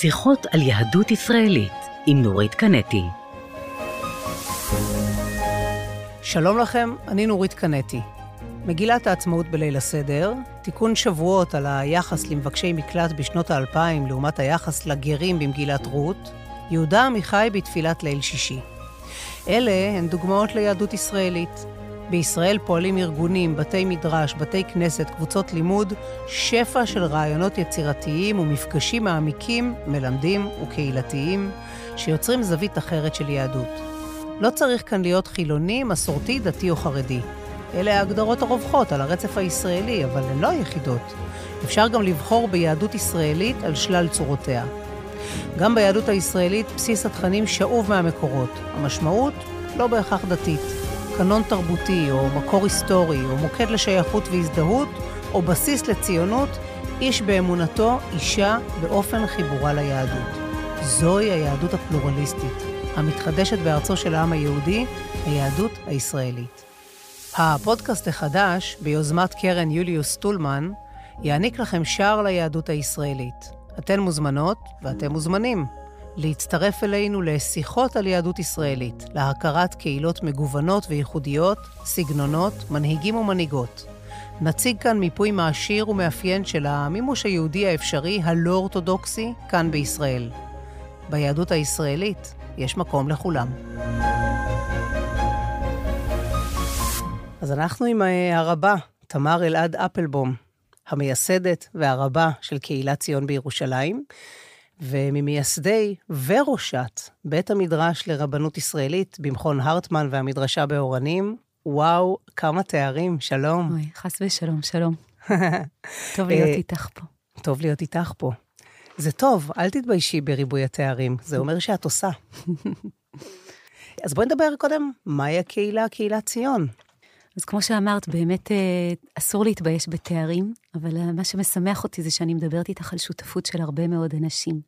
שיחות על יהדות ישראלית עם נורית קנטי. שלום לכם, אני נורית קנטי. מגילת העצמאות בליל הסדר, תיקון שבועות על היחס למבקשי מקלט בשנות האלפיים לעומת היחס לגרים במגילת רות, יהודה עמיחי בתפילת ליל שישי. אלה הן דוגמאות ליהדות ישראלית. בישראל פועלים ארגונים, בתי מדרש, בתי כנסת, קבוצות לימוד, שפע של רעיונות יצירתיים ומפגשים מעמיקים, מלמדים וקהילתיים, שיוצרים זווית אחרת של יהדות. לא צריך כאן להיות חילוני, מסורתי, דתי או חרדי. אלה ההגדרות הרווחות על הרצף הישראלי, אבל הן לא היחידות. אפשר גם לבחור ביהדות ישראלית על שלל צורותיה. גם ביהדות הישראלית בסיס התכנים שאוב מהמקורות. המשמעות לא בהכרח דתית. קנון תרבותי, או מקור היסטורי, או מוקד לשייכות והזדהות, או בסיס לציונות, איש באמונתו, אישה באופן חיבורה ליהדות. זוהי היהדות הפלורליסטית, המתחדשת בארצו של העם היהודי, היהדות הישראלית. הפודקאסט החדש, ביוזמת קרן יוליוס טולמן, יעניק לכם שער ליהדות הישראלית. אתן מוזמנות ואתם מוזמנים להצטרף אלינו לשיחות על יהדות ישראלית, להכרת קהילות מגוונות וייחודיות, סגנונות, מנהיגים ומנהיגות. נציג כאן מיפוי מעשיר ומאפיין של המימוש היהודי האפשרי הלא-אורתודוקסי כאן בישראל. ביהדות הישראלית יש מקום לכולם. אז אנחנו עם הרבה, תמר אלעד אפלבום, המייסדת והרבה של קהילת ציון בירושלים, וממייסדי וראשת בית המדרש לרבנות ישראלית במכון הרטמן והמדרשה באורנים. וואו, כמה תארים, שלום. אוי, חס ושלום, שלום. טוב להיות איתך פה. טוב להיות איתך פה. זה טוב, אל תתביישי בריבוי התארים, זה אומר שאת עושה. אז בואי נדבר קודם, מהי הקהילה, קהילת ציון? אז כמו שאמרת, באמת אה, אסור להתבייש בתארים, אבל אה, מה שמשמח אותי זה שאני מדברת איתך על שותפות של הרבה מאוד אנשים.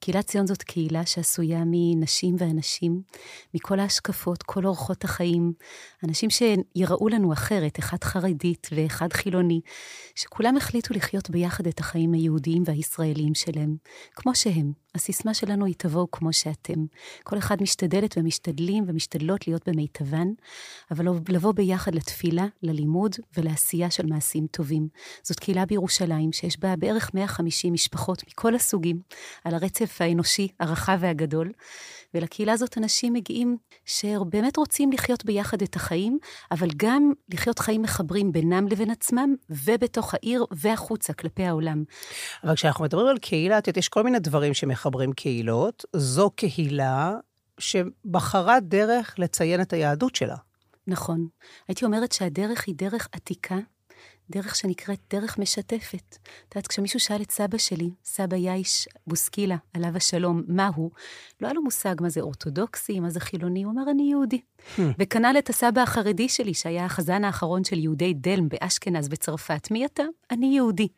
קהילת ציון זאת קהילה שעשויה מנשים ואנשים, מכל ההשקפות, כל אורחות החיים, אנשים שיראו לנו אחרת, אחד חרדית ואחד חילוני, שכולם החליטו לחיות ביחד את החיים היהודיים והישראליים שלהם, כמו שהם. הסיסמה שלנו היא תבואו כמו שאתם. כל אחד משתדלת ומשתדלים ומשתדלות להיות במיטבן, אבל לבוא ביחד לתפילה, ללימוד ולעשייה של מעשים טובים. זאת קהילה בירושלים שיש בה בערך 150 משפחות מכל הסוגים, על הרצף האנושי הרחב והגדול, ולקהילה הזאת אנשים מגיעים שבאמת רוצים לחיות ביחד את החיים, אבל גם לחיות חיים מחברים בינם לבין עצמם, ובתוך העיר והחוצה, כלפי העולם. אבל כשאנחנו מדברים על קהילה, את יודעת, יש כל מיני דברים שמחברים קהילות. זו קהילה שבחרה דרך לציין את היהדות שלה. נכון. הייתי אומרת שהדרך היא דרך עתיקה, דרך שנקראת דרך משתפת. את יודעת, כשמישהו שאל את סבא שלי, סבא יאיש בוסקילה, עליו השלום, מה הוא, לא היה לו מושג מה זה אורתודוקסי, מה זה חילוני, הוא אמר, אני יהודי. Hmm. וכנ"ל את הסבא החרדי שלי, שהיה החזן האחרון של יהודי דלם באשכנז בצרפת. מי אתה? אני יהודי.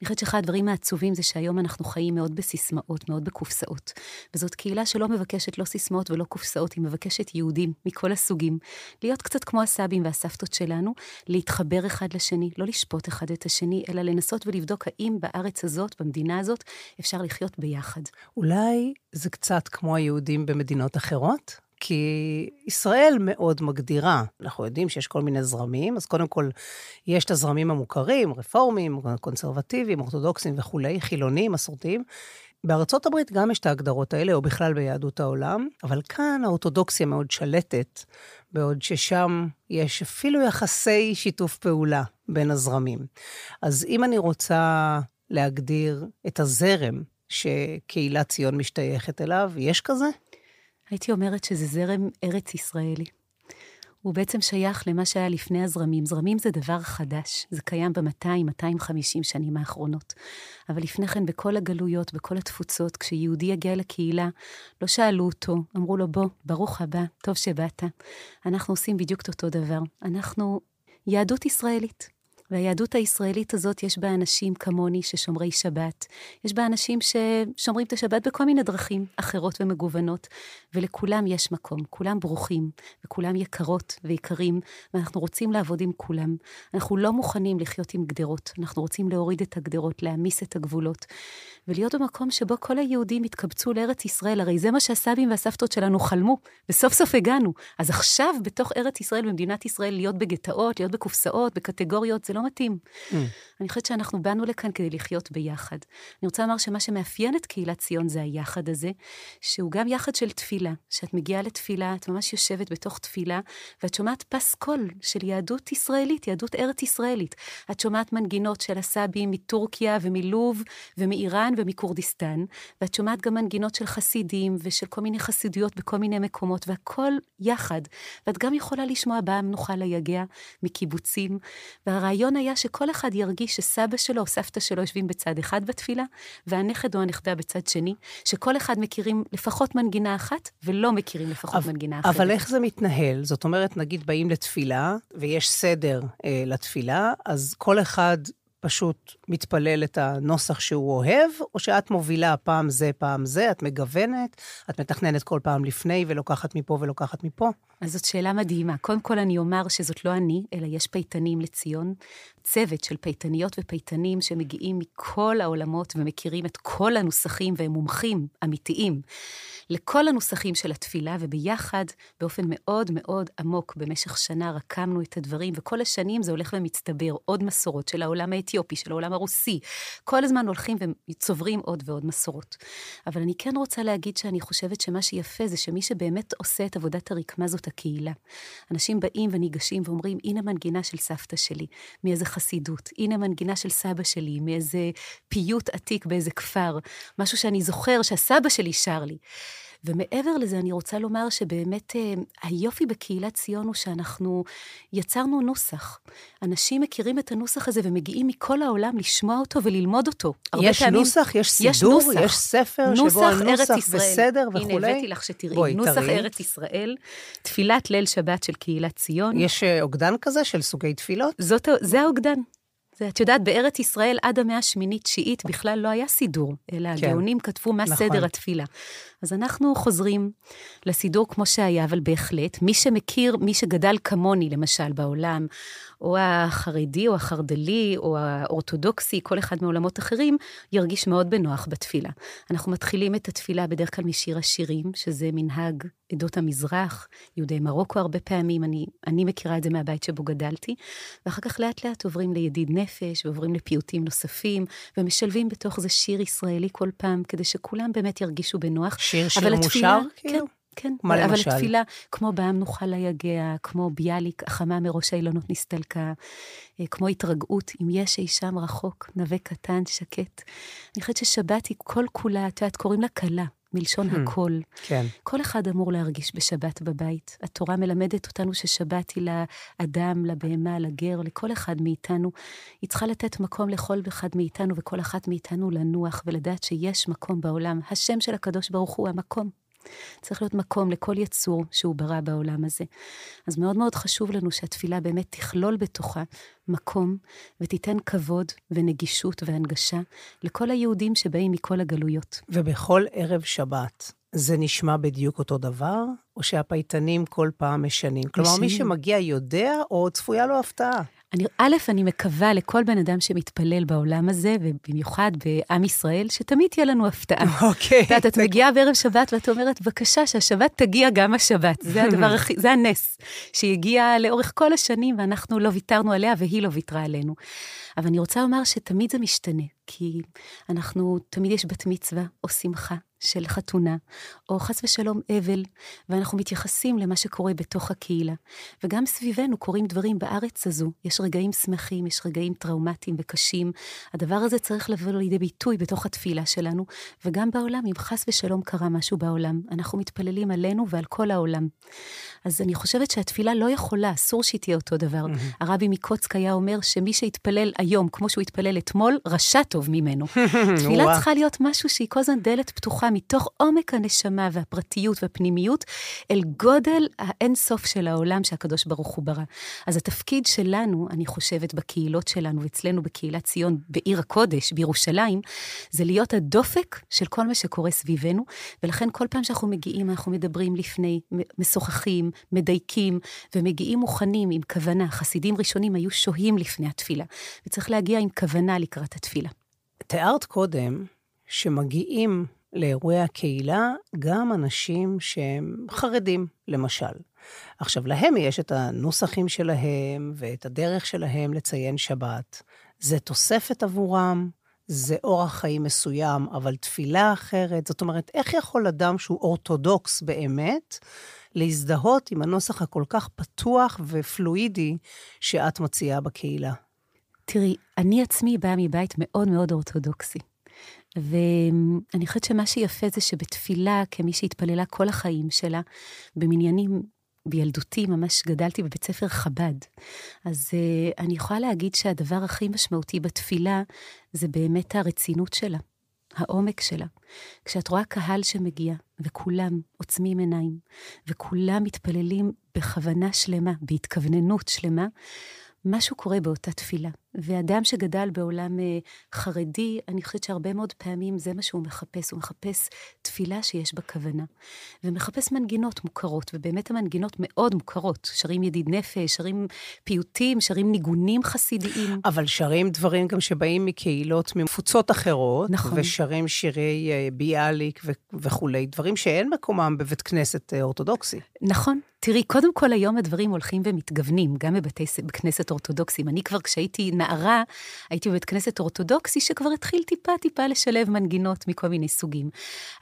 אני חושבת שאחד הדברים העצובים זה שהיום אנחנו חיים מאוד בסיסמאות, מאוד בקופסאות. וזאת קהילה שלא מבקשת לא סיסמאות ולא קופסאות, היא מבקשת יהודים מכל הסוגים. להיות קצת כמו הסבים והסבתות שלנו, להתחבר אחד לשני, לא לשפוט אחד את השני, אלא לנסות ולבדוק האם בארץ הזאת, במדינה הזאת, אפשר לחיות ביחד. אולי זה קצת כמו היהודים במדינות אחרות? כי ישראל מאוד מגדירה. אנחנו יודעים שיש כל מיני זרמים, אז קודם כל, יש את הזרמים המוכרים, רפורמים, קונסרבטיביים, אורתודוקסים וכולי, חילונים, מסורתיים. בארצות הברית גם יש את ההגדרות האלה, או בכלל ביהדות העולם, אבל כאן האורתודוקסיה מאוד שלטת, בעוד ששם יש אפילו יחסי שיתוף פעולה בין הזרמים. אז אם אני רוצה להגדיר את הזרם שקהילת ציון משתייכת אליו, יש כזה? הייתי אומרת שזה זרם ארץ ישראלי. הוא בעצם שייך למה שהיה לפני הזרמים. זרמים זה דבר חדש, זה קיים ב-200-250 שנים האחרונות. אבל לפני כן, בכל הגלויות, בכל התפוצות, כשיהודי יגיע לקהילה, לא שאלו אותו, אמרו לו, בוא, ברוך הבא, טוב שבאת. אנחנו עושים בדיוק את אותו דבר. אנחנו יהדות ישראלית. והיהדות הישראלית הזאת, יש בה אנשים כמוני ששומרי שבת. יש בה אנשים ששומרים את השבת בכל מיני דרכים אחרות ומגוונות, ולכולם יש מקום. כולם ברוכים, וכולם יקרות ויקרים, ואנחנו רוצים לעבוד עם כולם. אנחנו לא מוכנים לחיות עם גדרות, אנחנו רוצים להוריד את הגדרות, להעמיס את הגבולות, ולהיות במקום שבו כל היהודים יתקבצו לארץ ישראל. הרי זה מה שהסבים והסבתות שלנו חלמו, וסוף סוף הגענו. אז עכשיו, בתוך ארץ ישראל, במדינת ישראל, להיות בגטאות, להיות בקופסאות, בקטגוריות, זה לא מתאים. Mm. אני חושבת שאנחנו באנו לכאן כדי לחיות ביחד. אני רוצה לומר שמה שמאפיין את קהילת ציון זה היחד הזה, שהוא גם יחד של תפילה. שאת מגיעה לתפילה, את ממש יושבת בתוך תפילה, ואת שומעת פסקול של יהדות ישראלית, יהדות ארץ ישראלית. את שומעת מנגינות של הסבים מטורקיה ומלוב ומאיראן ומכורדיסטן, ואת שומעת גם מנגינות של חסידים ושל כל מיני חסידויות בכל מיני מקומות, והכל יחד. ואת גם יכולה לשמוע באה מנוחה ליגע מקיבוצים, והרעיון היה שכל אחד ירגיש שסבא שלו או סבתא שלו יושבים בצד אחד בתפילה, והנכד או הנכדה בצד שני, שכל אחד מכירים לפחות מנגינה אחת, ולא מכירים לפחות אבל, מנגינה אחרת. אבל איך זה מתנהל? זאת אומרת, נגיד באים לתפילה, ויש סדר אה, לתפילה, אז כל אחד פשוט מתפלל את הנוסח שהוא אוהב, או שאת מובילה פעם זה, פעם זה, את מגוונת, את מתכננת כל פעם לפני ולוקחת מפה ולוקחת מפה? אז זאת שאלה מדהימה. קודם כל אני אומר שזאת לא אני, אלא יש פייטנים לציון, צוות של פייטניות ופייטנים שמגיעים מכל העולמות ומכירים את כל הנוסחים והם מומחים אמיתיים לכל הנוסחים של התפילה, וביחד, באופן מאוד מאוד עמוק, במשך שנה רקמנו את הדברים, וכל השנים זה הולך ומצטבר, עוד מסורות של העולם האתיופי, של העולם הרוסי. כל הזמן הולכים וצוברים עוד ועוד מסורות. אבל אני כן רוצה להגיד שאני חושבת שמה שיפה זה שמי שבאמת עושה את עבודת הרקמה זאת הקהילה. אנשים באים וניגשים ואומרים, הנה מנגינה של סבתא שלי, מאיזה חסידות, הנה מנגינה של סבא שלי, מאיזה פיוט עתיק באיזה כפר, משהו שאני זוכר שהסבא שלי שר לי. ומעבר לזה, אני רוצה לומר שבאמת אה, היופי בקהילת ציון הוא שאנחנו יצרנו נוסח. אנשים מכירים את הנוסח הזה ומגיעים מכל העולם לשמוע אותו וללמוד אותו. יש פעמים, נוסח, יש סידור, יש, נוסח, יש ספר נוסח שבו הנוסח בסדר וכולי? הנה, הבאתי לך שתראי. בואי, נוסח תראי. ארץ ישראל, תפילת ליל שבת של קהילת ציון. יש אה, אוגדן כזה של סוגי תפילות? זאת, זה האוגדן. את יודעת, בארץ ישראל עד המאה השמינית-תשיעית בכלל לא היה סידור, אלא כן. הגאונים כתבו מה נכון. סדר התפילה. אז אנחנו חוזרים לסידור כמו שהיה, אבל בהחלט, מי שמכיר, מי שגדל כמוני, למשל, בעולם, או החרדי, או החרד"לי, או האורתודוקסי, כל אחד מעולמות אחרים, ירגיש מאוד בנוח בתפילה. אנחנו מתחילים את התפילה בדרך כלל משיר השירים, שזה מנהג עדות המזרח, יהודי מרוקו הרבה פעמים, אני, אני מכירה את זה מהבית שבו גדלתי, ואחר כך לאט לאט עוברים לידיד נפש, ועוברים לפיוטים נוספים, ומשלבים בתוך זה שיר ישראלי כל פעם, כדי שכולם באמת ירגישו בנוח. שיר שיר מושר? כאילו? כן. כן, מה אבל למשל? התפילה, כמו בעם נוכל ליגע, כמו ביאליק, החמה מראש האילונות נסתלקה, אה, כמו התרגעות, אם יש אי שם רחוק, נווה קטן, שקט. אני חושבת ששבת היא כל כולה, את יודעת, קוראים לה כלה. מלשון hmm, הכל. כן. כל אחד אמור להרגיש בשבת בבית. התורה מלמדת אותנו ששבת היא לאדם, לבהמה, לגר, לכל אחד מאיתנו. היא צריכה לתת מקום לכל אחד מאיתנו וכל אחת מאיתנו לנוח ולדעת שיש מקום בעולם. השם של הקדוש ברוך הוא המקום. צריך להיות מקום לכל יצור שהוא ברא בעולם הזה. אז מאוד מאוד חשוב לנו שהתפילה באמת תכלול בתוכה מקום ותיתן כבוד ונגישות והנגשה לכל היהודים שבאים מכל הגלויות. ובכל ערב שבת זה נשמע בדיוק אותו דבר, או שהפייטנים כל פעם משנים? כלומר, משנים. מי שמגיע יודע, או צפויה לו הפתעה? אני, א', אני מקווה לכל בן אדם שמתפלל בעולם הזה, ובמיוחד בעם ישראל, שתמיד תהיה לנו הפתעה. אוקיי. את יודעת, את מגיעה בערב שבת ואת אומרת, בבקשה, שהשבת תגיע גם השבת. זה הדבר הכי, זה הנס, שהיא הגיעה לאורך כל השנים, ואנחנו לא ויתרנו עליה, והיא לא ויתרה עלינו. אבל אני רוצה לומר שתמיד זה משתנה, כי אנחנו, תמיד יש בת מצווה או שמחה. של חתונה, או חס ושלום אבל, ואנחנו מתייחסים למה שקורה בתוך הקהילה. וגם סביבנו קורים דברים בארץ הזו. יש רגעים שמחים, יש רגעים טראומטיים וקשים. הדבר הזה צריך לבוא לידי ביטוי בתוך התפילה שלנו, וגם בעולם, אם חס ושלום קרה משהו בעולם. אנחנו מתפללים עלינו ועל כל העולם. אז אני חושבת שהתפילה לא יכולה, אסור שהיא תהיה אותו דבר. Mm-hmm. הרבי מקוצק היה אומר שמי שהתפלל היום, כמו שהוא התפלל אתמול, רשע טוב ממנו. תפילה צריכה להיות משהו שהיא כל הזמן דלת פתוחה מתוך עומק הנשמה והפרטיות והפנימיות, אל גודל האינסוף של העולם שהקדוש ברוך הוא ברא. אז התפקיד שלנו, אני חושבת, בקהילות שלנו, ואצלנו בקהילת ציון, בעיר הקודש, בירושלים, זה להיות הדופק של כל מה שקורה סביבנו, ולכן כל פעם שאנחנו מגיעים, אנחנו מדברים לפני, משוחחים, מדייקים, ומגיעים מוכנים עם כוונה. חסידים ראשונים היו שוהים לפני התפילה, וצריך להגיע עם כוונה לקראת התפילה. תיארת קודם שמגיעים לאירועי הקהילה גם אנשים שהם חרדים, למשל. עכשיו, להם יש את הנוסחים שלהם ואת הדרך שלהם לציין שבת. זה תוספת עבורם, זה אורח חיים מסוים, אבל תפילה אחרת. זאת אומרת, איך יכול אדם שהוא אורתודוקס באמת להזדהות עם הנוסח הכל כך פתוח ופלואידי שאת מציעה בקהילה? תראי, אני עצמי באה מבית מאוד מאוד אורתודוקסי. ואני חושבת שמה שיפה זה שבתפילה, כמי שהתפללה כל החיים שלה, במניינים בילדותי ממש גדלתי בבית ספר חב"ד. אז uh, אני יכולה להגיד שהדבר הכי משמעותי בתפילה זה באמת הרצינות שלה, העומק שלה. כשאת רואה קהל שמגיע, וכולם עוצמים עיניים, וכולם מתפללים בכוונה שלמה, בהתכווננות שלמה, משהו קורה באותה תפילה. ואדם שגדל בעולם אה, חרדי, אני חושבת שהרבה מאוד פעמים זה מה שהוא מחפש. הוא מחפש תפילה שיש בה כוונה. ומחפש מנגינות מוכרות, ובאמת המנגינות מאוד מוכרות. שרים ידיד נפש, שרים פיוטים, שרים ניגונים חסידיים. אבל שרים דברים גם שבאים מקהילות מתפוצות אחרות. נכון. ושרים שירי אה, ביאליק וכולי, דברים שאין מקומם בבית כנסת אה, אורתודוקסי. נכון. תראי, קודם כל היום הדברים הולכים ומתגוונים, גם בבתי כנסת אורתודוקסיים. אני כבר כשהייתי נערה, הייתי בבית כנסת אורתודוקסי שכבר התחיל טיפה-טיפה לשלב מנגינות מכל מיני סוגים.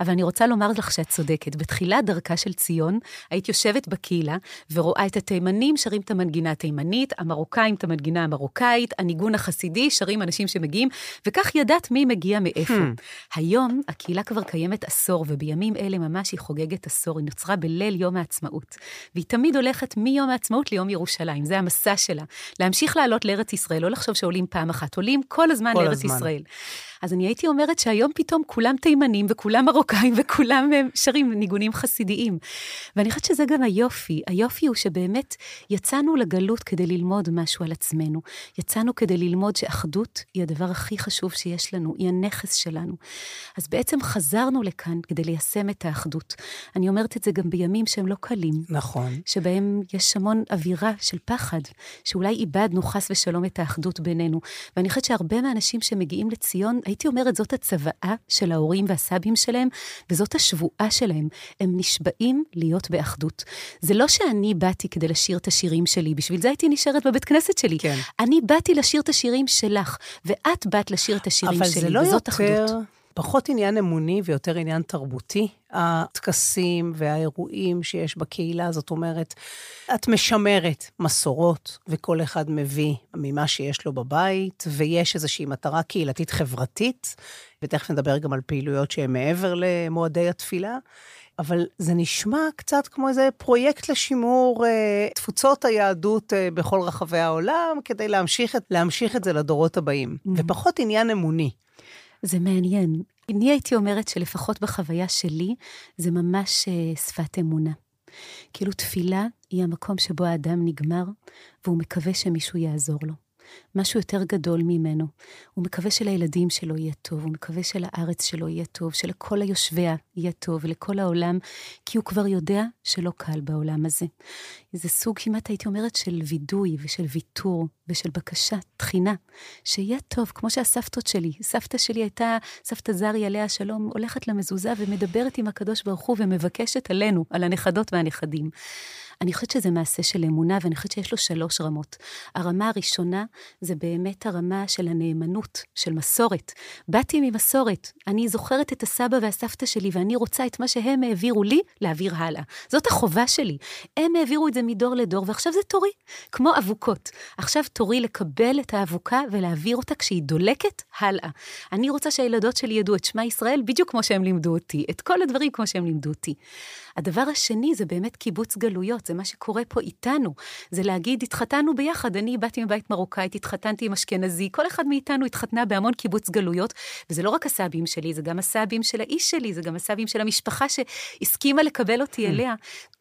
אבל אני רוצה לומר לך שאת צודקת. בתחילת דרכה של ציון, היית יושבת בקהילה ורואה את התימנים שרים את המנגינה התימנית, המרוקאים את המנגינה המרוקאית, הניגון החסידי, שרים אנשים שמגיעים, וכך ידעת מי מגיע מאיפה. Hmm. היום הקהילה כבר קיימת עשור, ובימים אלה ממש היא חוגגת עשור, היא נוצרה בליל יום העצמאות. והיא תמיד הולכת מיום העצמאות ליום ירושלים, זה המסע שלה. להמשיך לעלות לארץ ישראל, לא לחשוב שעולים פעם אחת, עולים כל הזמן כל לארץ הזמן. ישראל. אז אני הייתי אומרת שהיום פתאום כולם תימנים וכולם מרוקאים וכולם אה, שרים ניגונים חסידיים. ואני חושבת שזה גם היופי. היופי הוא שבאמת יצאנו לגלות כדי ללמוד משהו על עצמנו. יצאנו כדי ללמוד שאחדות היא הדבר הכי חשוב שיש לנו, היא הנכס שלנו. אז בעצם חזרנו לכאן כדי ליישם את האחדות. אני אומרת את זה גם בימים שהם לא קלים. נכון. שבהם יש המון אווירה של פחד, שאולי איבדנו חס ושלום את האחדות בינינו. ואני חושבת שהרבה מהאנשים שמגיעים לציון, הייתי אומרת, זאת הצוואה של ההורים והסבים שלהם, וזאת השבועה שלהם. הם נשבעים להיות באחדות. זה לא שאני באתי כדי לשיר את השירים שלי, בשביל זה הייתי נשארת בבית כנסת שלי. כן. אני באתי לשיר את השירים שלך, ואת באת לשיר את השירים שלי, לא וזאת יותר... אחדות. פחות עניין אמוני ויותר עניין תרבותי, הטקסים והאירועים שיש בקהילה. זאת אומרת, את משמרת מסורות, וכל אחד מביא ממה שיש לו בבית, ויש איזושהי מטרה קהילתית חברתית, ותכף נדבר גם על פעילויות שהן מעבר למועדי התפילה. אבל זה נשמע קצת כמו איזה פרויקט לשימור אה, תפוצות היהדות אה, בכל רחבי העולם, כדי להמשיך את, להמשיך את זה לדורות הבאים, mm-hmm. ופחות עניין אמוני. זה מעניין. אני הייתי אומרת שלפחות בחוויה שלי, זה ממש uh, שפת אמונה. כאילו תפילה היא המקום שבו האדם נגמר, והוא מקווה שמישהו יעזור לו. משהו יותר גדול ממנו. הוא מקווה שלילדים שלו יהיה טוב, הוא מקווה שלארץ שלו יהיה טוב, שלכל היושביה יהיה טוב, ולכל העולם, כי הוא כבר יודע שלא קל בעולם הזה. זה סוג כמעט, הייתי אומרת, של וידוי ושל ויתור ושל בקשה, תחינה, שיהיה טוב, כמו שהסבתות שלי. סבתא שלי הייתה, סבתא זרי עליה השלום, הולכת למזוזה ומדברת עם הקדוש ברוך הוא ומבקשת עלינו, על הנכדות והנכדים. אני חושבת שזה מעשה של אמונה, ואני חושבת שיש לו שלוש רמות. הרמה הראשונה זה באמת הרמה של הנאמנות, של מסורת. באתי ממסורת, אני זוכרת את הסבא והסבתא שלי, ואני רוצה את מה שהם העבירו לי, להעביר הלאה. זאת החובה שלי. הם העבירו את זה מדור לדור, ועכשיו זה תורי, כמו אבוקות. עכשיו תורי לקבל את האבוקה ולהעביר אותה כשהיא דולקת הלאה. אני רוצה שהילדות שלי ידעו את שמע ישראל בדיוק כמו שהם לימדו אותי, את כל הדברים כמו שהם לימדו אותי. הדבר השני זה באמת קיבוץ גלויות. גלויות, זה מה שקורה פה איתנו. זה להגיד, התחתנו ביחד, אני באתי מבית מרוקאית, התחתנתי עם אשכנזי, כל אחד מאיתנו התחתנה בהמון קיבוץ גלויות, וזה לא רק הסבים שלי, זה גם הסבים של האיש שלי, זה גם הסבים של המשפחה שהסכימה לקבל אותי mm. אליה.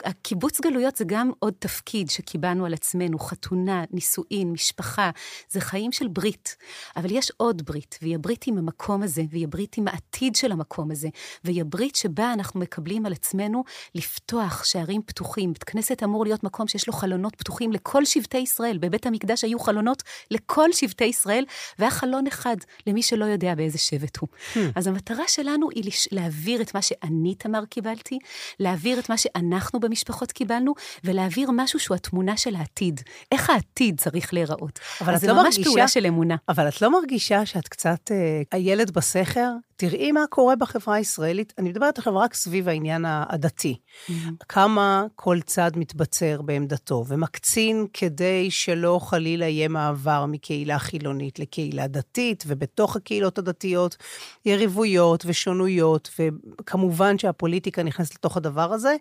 הקיבוץ גלויות זה גם עוד תפקיד שקיבלנו על עצמנו, חתונה, נישואין, משפחה, זה חיים של ברית. אבל יש עוד ברית, והיא הברית עם המקום הזה, והיא הברית עם העתיד של המקום הזה, והיא הברית שבה אנחנו מקבלים על עצמנו לפתוח שערים פתוחים. בית כנסת אמור להיות מקום שיש לו חלונות פתוחים לכל שבטי ישראל. בבית המקדש היו חלונות לכל שבטי ישראל, והיה חלון אחד למי שלא יודע באיזה שבט הוא. Hmm. אז המטרה שלנו היא להעביר את מה שאני, תמר, קיבלתי, להעביר את מה שאנחנו במשפחות קיבלנו, ולהעביר משהו שהוא התמונה של העתיד. איך העתיד צריך להיראות. אבל את לא מרגישה... זה ממש פעולה של אמונה. אבל את לא מרגישה שאת קצת אה, הילד בסכר? תראי מה קורה בחברה הישראלית. אני מדברת עכשיו רק סביב העניין הדתי. Mm-hmm. כמה כל צד מתבצר בעמדתו ומקצין כדי שלא חלילה יהיה מעבר מקהילה חילונית לקהילה דתית, ובתוך הקהילות הדתיות יריבויות ושונויות, וכמובן שהפוליטיקה נכנסת לתוך הדבר הזה.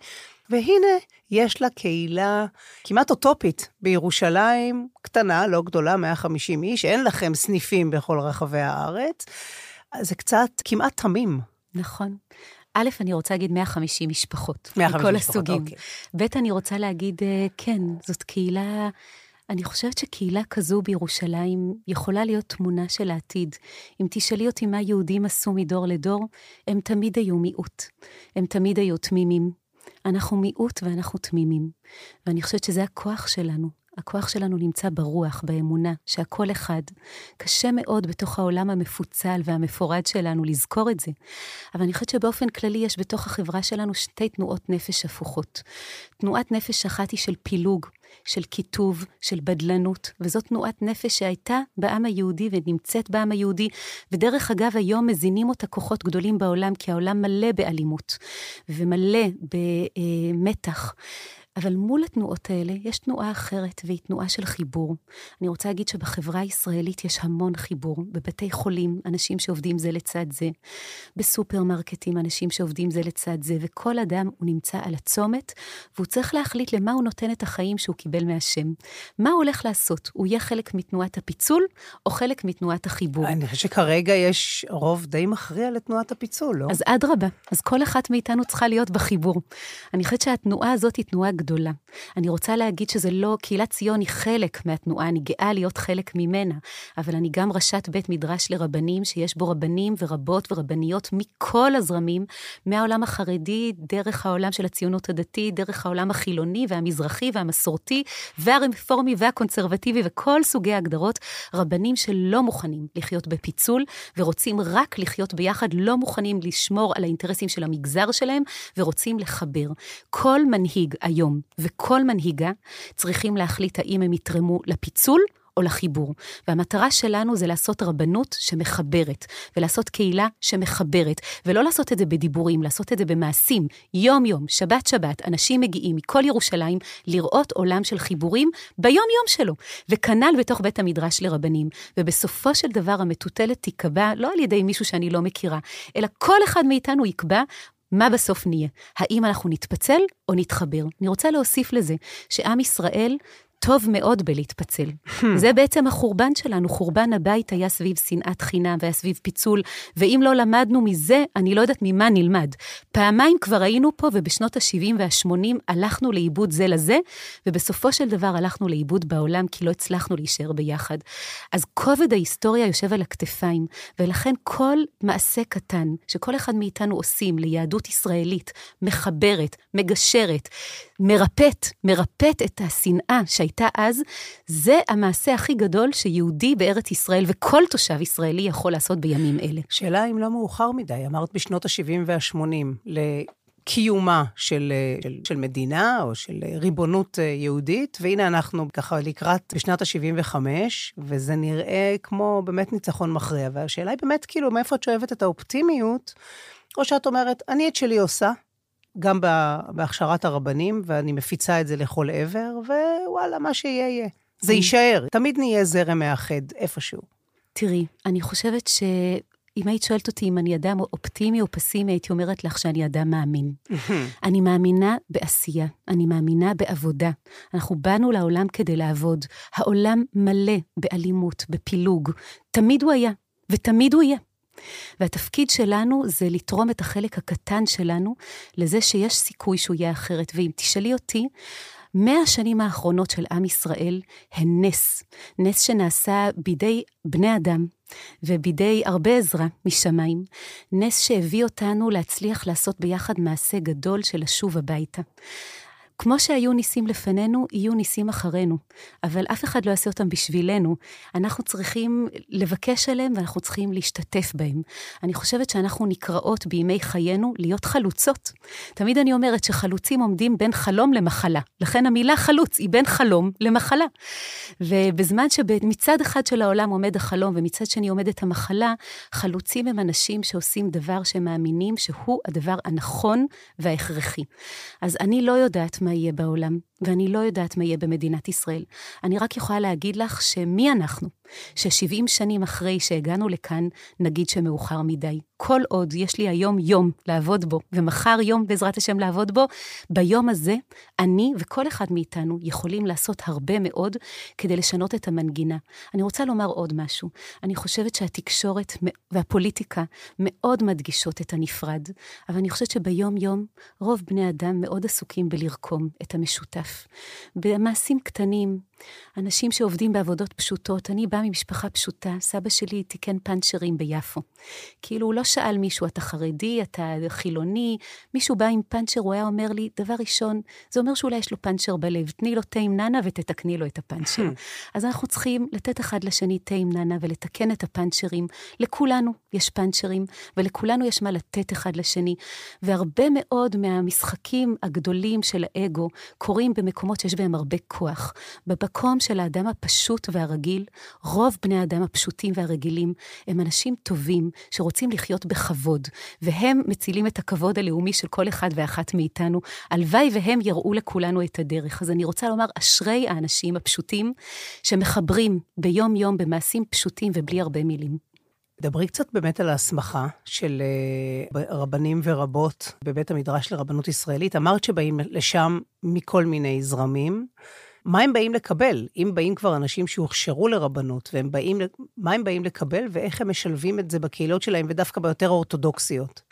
והנה, יש לה קהילה כמעט אוטופית בירושלים, קטנה, לא גדולה, 150 איש, אין לכם סניפים בכל רחבי הארץ. זה קצת כמעט תמים. נכון. א', אני רוצה להגיד 150 משפחות. 150 מכל משפחות, הסוגים. אוקיי. ב', אני רוצה להגיד, אה, כן, זאת קהילה... אני חושבת שקהילה כזו בירושלים יכולה להיות תמונה של העתיד. אם תשאלי אותי מה יהודים עשו מדור לדור, הם תמיד היו מיעוט. הם תמיד היו תמימים. אנחנו מיעוט ואנחנו תמימים. ואני חושבת שזה הכוח שלנו, הכוח שלנו נמצא ברוח, באמונה, שהכל אחד. קשה מאוד בתוך העולם המפוצל והמפורד שלנו לזכור את זה. אבל אני חושבת שבאופן כללי יש בתוך החברה שלנו שתי תנועות נפש הפוכות. תנועת נפש אחת היא של פילוג, של קיטוב, של בדלנות, וזו תנועת נפש שהייתה בעם היהודי ונמצאת בעם היהודי, ודרך אגב, היום מזינים אותה כוחות גדולים בעולם, כי העולם מלא באלימות, ומלא במתח. אבל מול התנועות האלה יש תנועה אחרת, והיא תנועה של חיבור. אני רוצה להגיד שבחברה הישראלית יש המון חיבור. בבתי חולים, אנשים שעובדים זה לצד זה. בסופרמרקטים, אנשים שעובדים זה לצד זה. וכל אדם, הוא נמצא על הצומת, והוא צריך להחליט למה הוא נותן את החיים שהוא קיבל מהשם. מה הוא הולך לעשות? הוא יהיה חלק מתנועת הפיצול, או חלק מתנועת החיבור? אני חושבת שכרגע יש רוב די מכריע לתנועת הפיצול, לא? אז אדרבה. אז כל אחת מאיתנו צריכה להיות בחיבור. אני חושבת שהתנועה הזאת היא תנועה גדולה. אני רוצה להגיד שזה לא, קהילת ציון היא חלק מהתנועה, אני גאה להיות חלק ממנה, אבל אני גם ראשת בית מדרש לרבנים, שיש בו רבנים ורבות ורבניות מכל הזרמים, מהעולם החרדי, דרך העולם של הציונות הדתית, דרך העולם החילוני והמזרחי והמסורתי, והרפורמי והקונסרבטיבי וכל סוגי ההגדרות, רבנים שלא מוכנים לחיות בפיצול, ורוצים רק לחיות ביחד, לא מוכנים לשמור על האינטרסים של המגזר שלהם, ורוצים לחבר. כל מנהיג היום וכל מנהיגה צריכים להחליט האם הם יתרמו לפיצול או לחיבור. והמטרה שלנו זה לעשות רבנות שמחברת, ולעשות קהילה שמחברת, ולא לעשות את זה בדיבורים, לעשות את זה במעשים, יום-יום, שבת-שבת, אנשים מגיעים מכל ירושלים לראות עולם של חיבורים ביום-יום שלו, וכנ"ל בתוך בית המדרש לרבנים. ובסופו של דבר המטוטלת תיקבע לא על ידי מישהו שאני לא מכירה, אלא כל אחד מאיתנו יקבע מה בסוף נהיה? האם אנחנו נתפצל או נתחבר? אני רוצה להוסיף לזה שעם ישראל טוב מאוד בלהתפצל. Hmm. זה בעצם החורבן שלנו, חורבן הבית היה סביב שנאת חינם והיה סביב פיצול, ואם לא למדנו מזה, אני לא יודעת ממה נלמד. פעמיים כבר היינו פה, ובשנות ה-70 וה-80 הלכנו לאיבוד זה לזה, ובסופו של דבר הלכנו לאיבוד בעולם, כי לא הצלחנו להישאר ביחד. אז כובד ההיסטוריה יושב על הכתפיים, ולכן כל מעשה קטן שכל אחד מאיתנו עושים ליהדות ישראלית, מחברת, מגשרת, מרפאת, מרפאת את השנאה שהייתה אז, זה המעשה הכי גדול שיהודי בארץ ישראל וכל תושב ישראלי יכול לעשות בימים אלה. שאלה אם לא מאוחר מדי, אמרת בשנות ה-70 וה-80, קיומה של, של, של מדינה או של ריבונות יהודית, והנה אנחנו ככה לקראת בשנת ה-75, וזה נראה כמו באמת ניצחון מכריע. והשאלה היא באמת, כאילו, מאיפה את שואבת את האופטימיות, או שאת אומרת, אני את שלי עושה, גם בהכשרת הרבנים, ואני מפיצה את זה לכל עבר, ווואלה, מה שיהיה, יהיה. זה יישאר, תמיד נהיה זרם מאחד איפשהו. תראי, אני חושבת ש... אם היית שואלת אותי אם אני אדם אופטימי או פסימי, הייתי אומרת לך שאני אדם מאמין. אני מאמינה בעשייה, אני מאמינה בעבודה. אנחנו באנו לעולם כדי לעבוד. העולם מלא באלימות, בפילוג. תמיד הוא היה, ותמיד הוא יהיה. והתפקיד שלנו זה לתרום את החלק הקטן שלנו לזה שיש סיכוי שהוא יהיה אחרת. ואם תשאלי אותי, מאה השנים האחרונות של עם ישראל הן נס, נס שנעשה בידי בני אדם ובידי הרבה עזרה משמיים, נס שהביא אותנו להצליח לעשות ביחד מעשה גדול של לשוב הביתה. כמו שהיו ניסים לפנינו, יהיו ניסים אחרינו, אבל אף אחד לא יעשה אותם בשבילנו. אנחנו צריכים לבקש עליהם ואנחנו צריכים להשתתף בהם. אני חושבת שאנחנו נקראות בימי חיינו להיות חלוצות. תמיד אני אומרת שחלוצים עומדים בין חלום למחלה. לכן המילה חלוץ היא בין חלום למחלה. ובזמן שמצד אחד של העולם עומד החלום ומצד שני עומדת המחלה, חלוצים הם אנשים שעושים דבר שהם מאמינים שהוא הדבר הנכון וההכרחי. אז אני לא יודעת מה יהיה בעולם, ואני לא יודעת מה יהיה במדינת ישראל. אני רק יכולה להגיד לך שמי אנחנו, ש-70 שנים אחרי שהגענו לכאן, נגיד שמאוחר מדי. כל עוד יש לי היום יום לעבוד בו, ומחר יום בעזרת השם לעבוד בו, ביום הזה אני וכל אחד מאיתנו יכולים לעשות הרבה מאוד כדי לשנות את המנגינה. אני רוצה לומר עוד משהו. אני חושבת שהתקשורת והפוליטיקה מאוד מדגישות את הנפרד, אבל אני חושבת שביום-יום רוב בני אדם מאוד עסוקים בלרקום את המשותף. במעשים קטנים, אנשים שעובדים בעבודות פשוטות. אני באה ממשפחה פשוטה, סבא שלי תיקן פאנצ'רים ביפו. כאילו, הוא לא שאל מישהו, אתה חרדי, אתה חילוני, מישהו בא עם פאנצ'ר, הוא היה אומר לי, דבר ראשון, זה אומר שאולי יש לו פאנצ'ר בלב, תני לו תה עם ננה ותתקני לו את הפאנצ'ר. אז אנחנו צריכים לתת אחד לשני תה עם ננה ולתקן את הפאנצ'רים. לכולנו יש פאנצ'רים, ולכולנו יש מה לתת אחד לשני. והרבה מאוד מהמשחקים הגדולים של האגו קורים במקומות שיש בהם הרבה כוח. במקום של האדם הפשוט והרגיל, רוב בני האדם הפשוטים והרגילים הם אנשים טובים שרוצים לחיות בכבוד, והם מצילים את הכבוד הלאומי של כל אחד ואחת מאיתנו. הלוואי והם יראו לכולנו את הדרך. אז אני רוצה לומר, אשרי האנשים הפשוטים שמחברים ביום-יום במעשים פשוטים ובלי הרבה מילים. דברי קצת באמת על ההסמכה של אה, רבנים ורבות בבית המדרש לרבנות ישראלית. אמרת שבאים לשם מכל מיני זרמים. מה הם באים לקבל? אם באים כבר אנשים שהוכשרו לרבנות, והם באים, מה הם באים לקבל ואיך הם משלבים את זה בקהילות שלהם, ודווקא ביותר אורתודוקסיות?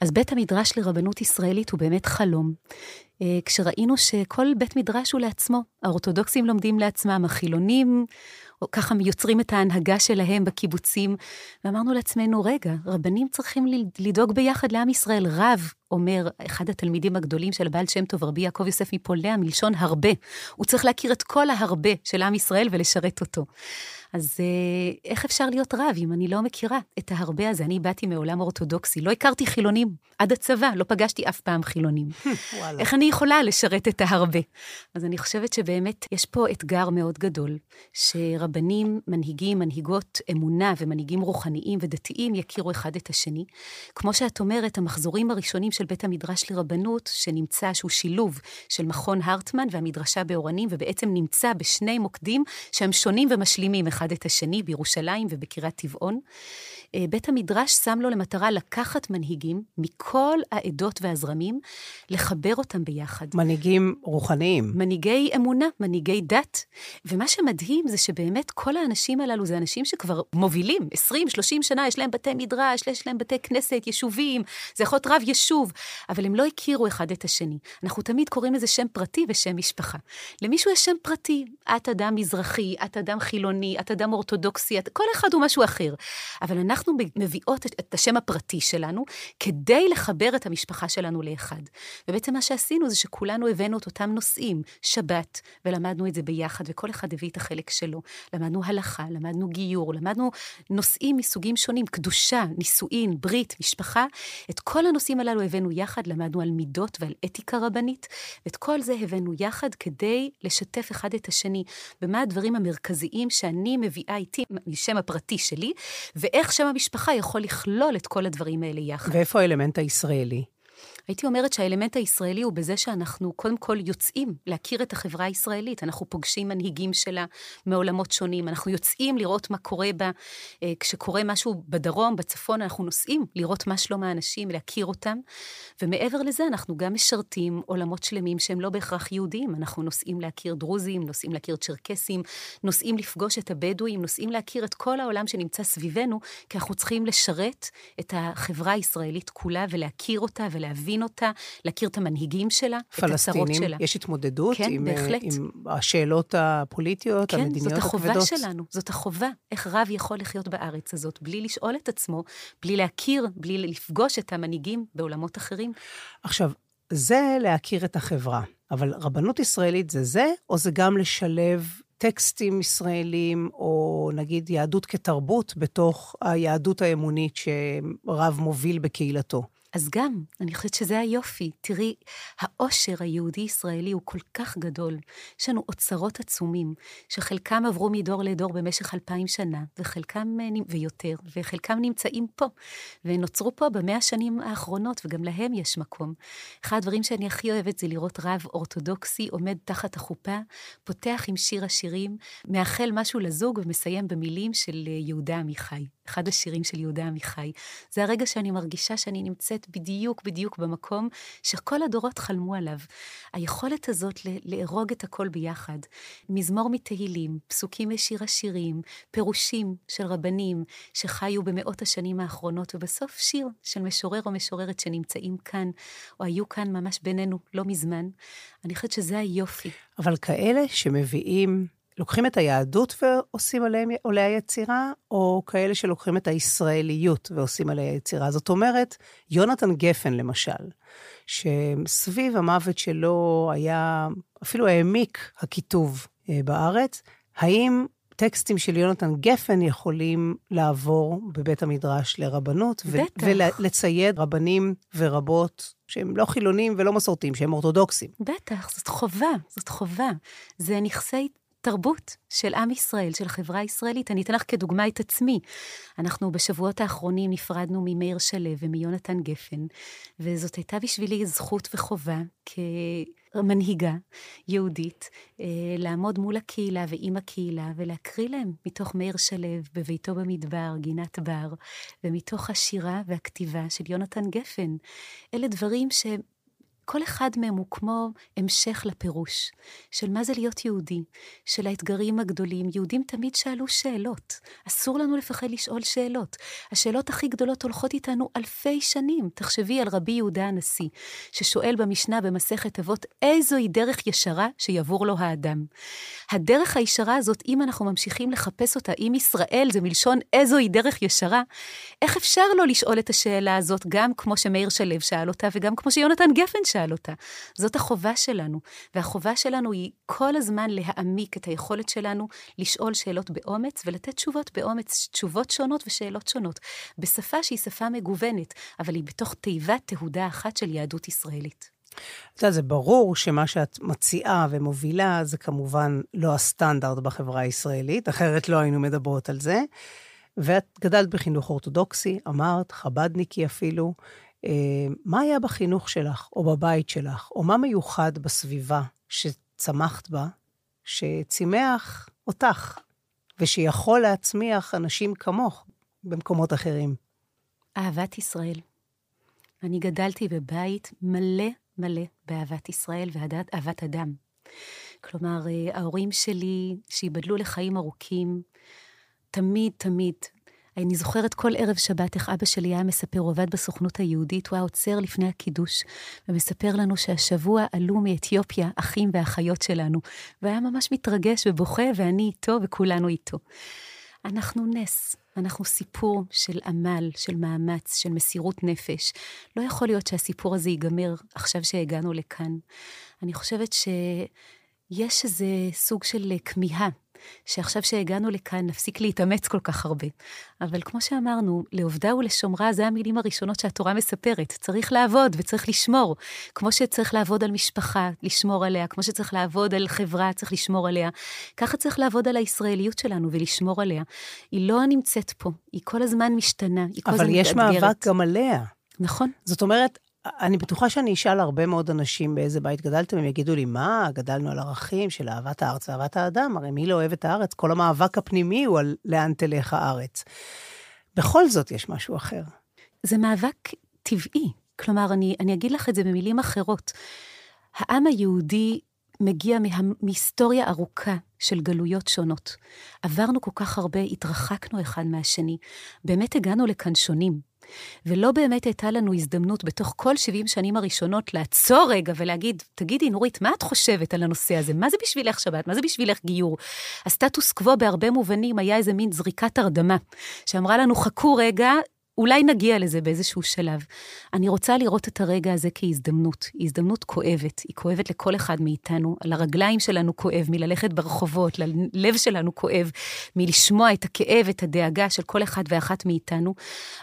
אז בית המדרש לרבנות ישראלית הוא באמת חלום. אה, כשראינו שכל בית מדרש הוא לעצמו, האורתודוקסים לומדים לעצמם, החילונים ככה יוצרים את ההנהגה שלהם בקיבוצים, ואמרנו לעצמנו, רגע, רבנים צריכים לדאוג ביחד לעם ישראל. רב, אומר אחד התלמידים הגדולים של הבעל שם טוב, רבי יעקב יוסף מפולע, מלשון הרבה. הוא צריך להכיר את כל ההרבה של עם ישראל ולשרת אותו. אז אה, איך אפשר להיות רב אם אני לא מכירה את ההרבה הזה? אני באתי מעולם אורתודוקסי, לא הכרתי חילונים עד הצבא, לא פגשתי אף פעם חילונים. איך אני יכולה לשרת את ההרבה? אז אני חושבת שבאמת יש פה אתגר מאוד גדול, שרבנים, מנהיגים, מנהיגות אמונה ומנהיגים רוחניים ודתיים יכירו אחד את השני. כמו שאת אומרת, המחזורים הראשונים של בית המדרש לרבנות, שנמצא, שהוא שילוב של מכון הרטמן והמדרשה באורנים, ובעצם נמצא בשני מוקדים שהם שונים ומשלימים אחד אחד את השני בירושלים ובקריית טבעון. אה, בית המדרש שם לו למטרה לקחת מנהיגים מכל העדות והזרמים, לחבר אותם ביחד. מנהיגים רוחניים. מנהיגי אמונה, מנהיגי דת. ומה שמדהים זה שבאמת כל האנשים הללו זה אנשים שכבר מובילים, 20-30 שנה, יש להם בתי מדרש, יש להם בתי כנסת, יישובים, זה יכול להיות רב יישוב, אבל הם לא הכירו אחד את השני. אנחנו תמיד קוראים לזה שם פרטי ושם משפחה. למישהו יש שם פרטי, את אדם מזרחי, את אדם חילוני, את אדם אורתודוקסי, את... כל אחד הוא משהו אחר. אבל אנחנו מביאות את, את השם הפרטי שלנו, כדי לחבר את המשפחה שלנו לאחד. ובעצם מה שעשינו זה שכולנו הבאנו את אותם נושאים, שבת, ולמדנו את זה ביחד, וכל אחד הביא את החלק שלו. למדנו הלכה, למדנו גיור, למדנו נושאים מסוגים שונים, קדושה, נישואין, ברית, משפחה. את כל הנושאים הללו הבאנו יחד, למדנו על מידות ועל אתיקה רבנית, ואת כל זה הבאנו יחד כדי לשתף אחד את השני במה הדברים המרכזיים שאני מביאה איתי משם הפרטי שלי, ואיך שם המשפחה יכול לכלול את כל הדברים האלה יחד. ואיפה האלמנט הישראלי? הייתי אומרת שהאלמנט הישראלי הוא בזה שאנחנו קודם כל יוצאים להכיר את החברה הישראלית. אנחנו פוגשים מנהיגים שלה מעולמות שונים, אנחנו יוצאים לראות מה קורה בה. אה, כשקורה משהו בדרום, בצפון, אנחנו נוסעים לראות מה שלום האנשים, להכיר אותם. ומעבר לזה, אנחנו גם משרתים עולמות שלמים שהם לא בהכרח יהודיים. אנחנו נוסעים להכיר דרוזים, נוסעים להכיר צ'רקסים, נוסעים לפגוש את הבדואים, נוסעים להכיר את כל העולם שנמצא סביבנו, כי אנחנו צריכים לשרת את החברה הישראלית כולה ולהכיר אותה ולהבין אותה, להכיר את המנהיגים שלה, את הצרות שלה. פלסטינים, יש התמודדות כן, עם, אה, בהחלט. עם השאלות הפוליטיות, כן, המדיניות זאת החובה הכבדות? שלנו, זאת החובה. איך רב יכול לחיות בארץ הזאת בלי לשאול את עצמו, בלי להכיר, בלי לפגוש את המנהיגים בעולמות אחרים? עכשיו, זה להכיר את החברה, אבל רבנות ישראלית זה זה, או זה גם לשלב טקסטים ישראלים, או נגיד יהדות כתרבות בתוך היהדות האמונית שרב מוביל בקהילתו? אז גם, אני חושבת שזה היופי. תראי, העושר היהודי-ישראלי הוא כל כך גדול. יש לנו אוצרות עצומים, שחלקם עברו מדור לדור במשך אלפיים שנה, וחלקם, אה, ויותר, וחלקם נמצאים פה, ונוצרו פה במאה השנים האחרונות, וגם להם יש מקום. אחד הדברים שאני הכי אוהבת זה לראות רב אורתודוקסי עומד תחת החופה, פותח עם שיר השירים, מאחל משהו לזוג ומסיים במילים של אה, יהודה עמיחי. אחד השירים של יהודה עמיחי. זה הרגע שאני מרגישה שאני נמצאת בדיוק בדיוק במקום שכל הדורות חלמו עליו. היכולת הזאת לארוג את הכל ביחד. מזמור מתהילים, פסוקים משיר השירים, פירושים של רבנים שחיו במאות השנים האחרונות, ובסוף שיר של משורר או משוררת שנמצאים כאן, או היו כאן ממש בינינו לא מזמן. אני חושבת שזה היופי. אבל כאלה שמביאים, לוקחים את היהדות ועושים עליהם, עליה יצירה, או כאלה שלוקחים את הישראליות ועושים עליה יצירה. זאת אומרת, יונתן גפן, למשל, שסביב המוות שלו היה, אפילו העמיק הקיטוב אה, בארץ, האם טקסטים של יונתן גפן יכולים לעבור בבית המדרש לרבנות, בטח. ולצייד רבנים ורבות שהם לא חילונים ולא מסורתיים, שהם אורתודוקסים. בטח, זאת חובה, זאת חובה. זה נכסי תרבות של עם ישראל, של החברה הישראלית. אני אתן לך כדוגמה את עצמי. אנחנו בשבועות האחרונים נפרדנו ממאיר שלו ומיונתן גפן, וזאת הייתה בשבילי זכות וחובה כמנהיגה יהודית, אה, לעמוד מול הקהילה ועם הקהילה ולהקריא להם מתוך מאיר שלו בביתו במדבר, גינת בר, ומתוך השירה והכתיבה של יונתן גפן. אלה דברים ש... כל אחד מהם הוא כמו המשך לפירוש של מה זה להיות יהודי, של האתגרים הגדולים. יהודים תמיד שאלו שאלות. אסור לנו לפחד לשאול שאלות. השאלות הכי גדולות הולכות איתנו אלפי שנים. תחשבי על רבי יהודה הנשיא, ששואל במשנה במסכת אבות, איזוהי דרך ישרה שיבור לו האדם. הדרך הישרה הזאת, אם אנחנו ממשיכים לחפש אותה, אם ישראל זה מלשון איזוהי דרך ישרה, איך אפשר לא לשאול את השאלה הזאת, גם כמו שמאיר שלו שאל אותה, וגם כמו שיונתן גפן שאל אותה. זאת החובה שלנו, והחובה שלנו היא כל הזמן להעמיק את היכולת שלנו לשאול שאלות באומץ ולתת תשובות באומץ, תשובות שונות ושאלות שונות, בשפה שהיא שפה מגוונת, אבל היא בתוך תיבת תהודה אחת של יהדות ישראלית. את יודעת, זה ברור שמה שאת מציעה ומובילה זה כמובן לא הסטנדרט בחברה הישראלית, אחרת לא היינו מדברות על זה. ואת גדלת בחינוך אורתודוקסי, אמרת, חבדניקי אפילו. אה, מה היה בחינוך שלך, או בבית שלך, או מה מיוחד בסביבה שצמחת בה, שצימח אותך, ושיכול להצמיח אנשים כמוך במקומות אחרים? אהבת ישראל. אני גדלתי בבית מלא מלא באהבת ישראל ואהבת אדם. כלומר, אה, ההורים שלי, שייבדלו לחיים ארוכים, תמיד, תמיד, אני זוכרת כל ערב שבת איך אבא שלי היה מספר, הוא עבד בסוכנות היהודית, הוא היה עוצר לפני הקידוש, ומספר לנו שהשבוע עלו מאתיופיה אחים ואחיות שלנו, והיה ממש מתרגש ובוכה, ואני איתו וכולנו איתו. אנחנו נס, אנחנו סיפור של עמל, של מאמץ, של מסירות נפש. לא יכול להיות שהסיפור הזה ייגמר עכשיו שהגענו לכאן. אני חושבת שיש איזה סוג של כמיהה, שעכשיו שהגענו לכאן נפסיק להתאמץ כל כך הרבה. אבל כמו שאמרנו, לעובדה ולשומרה זה המילים הראשונות שהתורה מספרת. צריך לעבוד וצריך לשמור. כמו שצריך לעבוד על משפחה, לשמור עליה, כמו שצריך לעבוד על חברה, צריך לשמור עליה. ככה צריך לעבוד על הישראליות שלנו ולשמור עליה. היא לא נמצאת פה, היא כל הזמן משתנה, היא כל הזמן אבל יש מתאתגרת. מאבק גם עליה. נכון. זאת אומרת, אני בטוחה שאני אשאל הרבה מאוד אנשים באיזה בית גדלתם, הם יגידו לי, מה, גדלנו על ערכים של אהבת הארץ ואהבת האדם, הרי מי לא אוהב את הארץ? כל המאבק הפנימי הוא על לאן תלך הארץ. בכל זאת יש משהו אחר. זה מאבק טבעי. כלומר, אני, אני אגיד לך את זה במילים אחרות. העם היהודי מגיע מה, מהיסטוריה ארוכה של גלויות שונות. עברנו כל כך הרבה, התרחקנו אחד מהשני. באמת הגענו לכאן שונים. ולא באמת הייתה לנו הזדמנות בתוך כל 70 שנים הראשונות לעצור רגע ולהגיד, תגידי, נורית, מה את חושבת על הנושא הזה? מה זה בשבילך שבת? מה זה בשבילך גיור? הסטטוס קוו בהרבה מובנים היה איזה מין זריקת הרדמה, שאמרה לנו, חכו רגע, אולי נגיע לזה באיזשהו שלב. אני רוצה לראות את הרגע הזה כהזדמנות. היא הזדמנות כואבת, היא כואבת לכל אחד מאיתנו. על הרגליים שלנו כואב, מללכת ברחובות, ללב שלנו כואב, מלשמוע את הכאב, את הדאגה של כל אחד ואחת מאיתנו.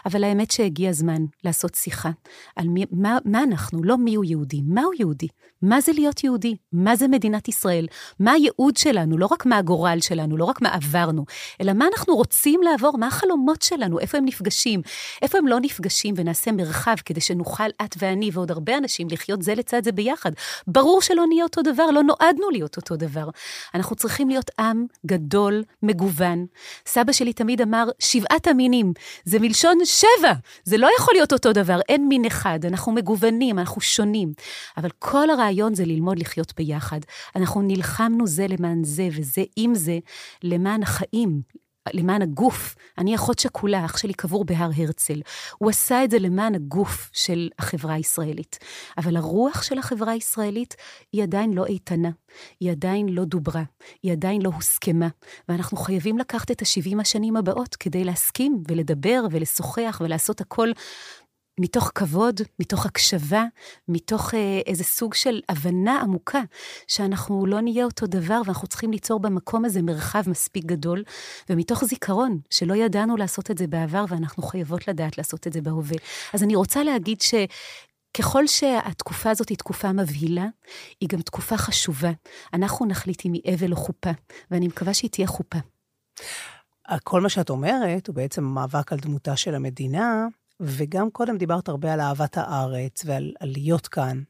אבל האמת שהגיע הזמן לעשות שיחה על מי, מה, מה אנחנו, לא מיהו יהודי, מהו יהודי? מה זה להיות יהודי? מה זה מדינת ישראל? מה הייעוד שלנו? לא רק מה הגורל שלנו, לא רק מה עברנו, אלא מה אנחנו רוצים לעבור, מה החלומות שלנו, איפה הם נפגשים. איפה הם לא נפגשים ונעשה מרחב כדי שנוכל את ואני ועוד הרבה אנשים לחיות זה לצד זה ביחד? ברור שלא נהיה אותו דבר, לא נועדנו להיות אותו דבר. אנחנו צריכים להיות עם גדול, מגוון. סבא שלי תמיד אמר, שבעת המינים, זה מלשון שבע, זה לא יכול להיות אותו דבר, אין מין אחד, אנחנו מגוונים, אנחנו שונים. אבל כל הרעיון זה ללמוד לחיות ביחד. אנחנו נלחמנו זה למען זה וזה עם זה למען החיים, למען הגוף. אני אחות שכולה, אח שלי קבור בהר הרצל. הוא עשה את זה למען הגוף של החברה הישראלית. אבל הרוח של החברה הישראלית היא עדיין לא איתנה, היא עדיין לא דוברה, היא עדיין לא הוסכמה, ואנחנו חייבים לקחת את ה-70 השנים הבאות כדי להסכים ולדבר ולשוחח ולעשות הכל מתוך כבוד, מתוך הקשבה, מתוך אה, איזה סוג של הבנה עמוקה, שאנחנו לא נהיה אותו דבר ואנחנו צריכים ליצור במקום הזה מרחב מספיק גדול, ומתוך זיכרון שלא ידענו לעשות את זה בעבר ואנחנו חייבות לדעת לעשות את זה בהווה. אז אני רוצה להגיד ש... ככל שהתקופה הזאת היא תקופה מבהילה, היא גם תקופה חשובה. אנחנו נחליט אם היא אבל או חופה, ואני מקווה שהיא תהיה חופה. כל מה שאת אומרת הוא בעצם מאבק על דמותה של המדינה, וגם קודם דיברת הרבה על אהבת הארץ ועל להיות כאן,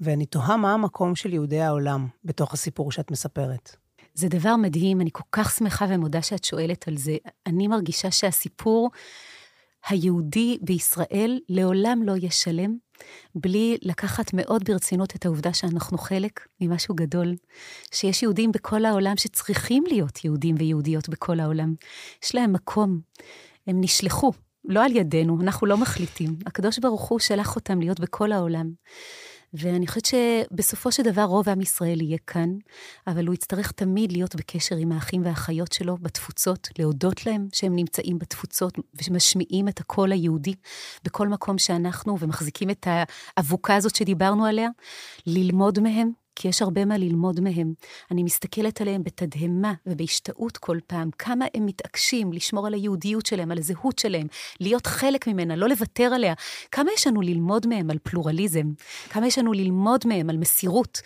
ואני תוהה מה המקום של יהודי העולם בתוך הסיפור שאת מספרת. זה דבר מדהים, אני כל כך שמחה ומודה שאת שואלת על זה. אני מרגישה שהסיפור היהודי בישראל לעולם לא יהיה שלם, בלי לקחת מאוד ברצינות את העובדה שאנחנו חלק ממשהו גדול, שיש יהודים בכל העולם שצריכים להיות יהודים ויהודיות בכל העולם. יש להם מקום, הם נשלחו לא על ידינו, אנחנו לא מחליטים. הקדוש ברוך הוא שלח אותם להיות בכל העולם. ואני חושבת שבסופו של דבר רוב עם ישראל יהיה כאן, אבל הוא יצטרך תמיד להיות בקשר עם האחים והאחיות שלו בתפוצות, להודות להם שהם נמצאים בתפוצות ושמשמיעים את הקול היהודי בכל מקום שאנחנו, ומחזיקים את האבוקה הזאת שדיברנו עליה, ללמוד מהם, כי יש הרבה מה ללמוד מהם. אני מסתכלת עליהם בתדהמה ובהשתאות כל פעם, כמה הם מתעקשים לשמור על היהודיות שלהם, על הזהות שלהם, להיות חלק ממנה, לא לוותר עליה. כמה יש לנו ללמוד מהם על פלורליזם, כמה יש לנו ללמוד מהם על מסירות,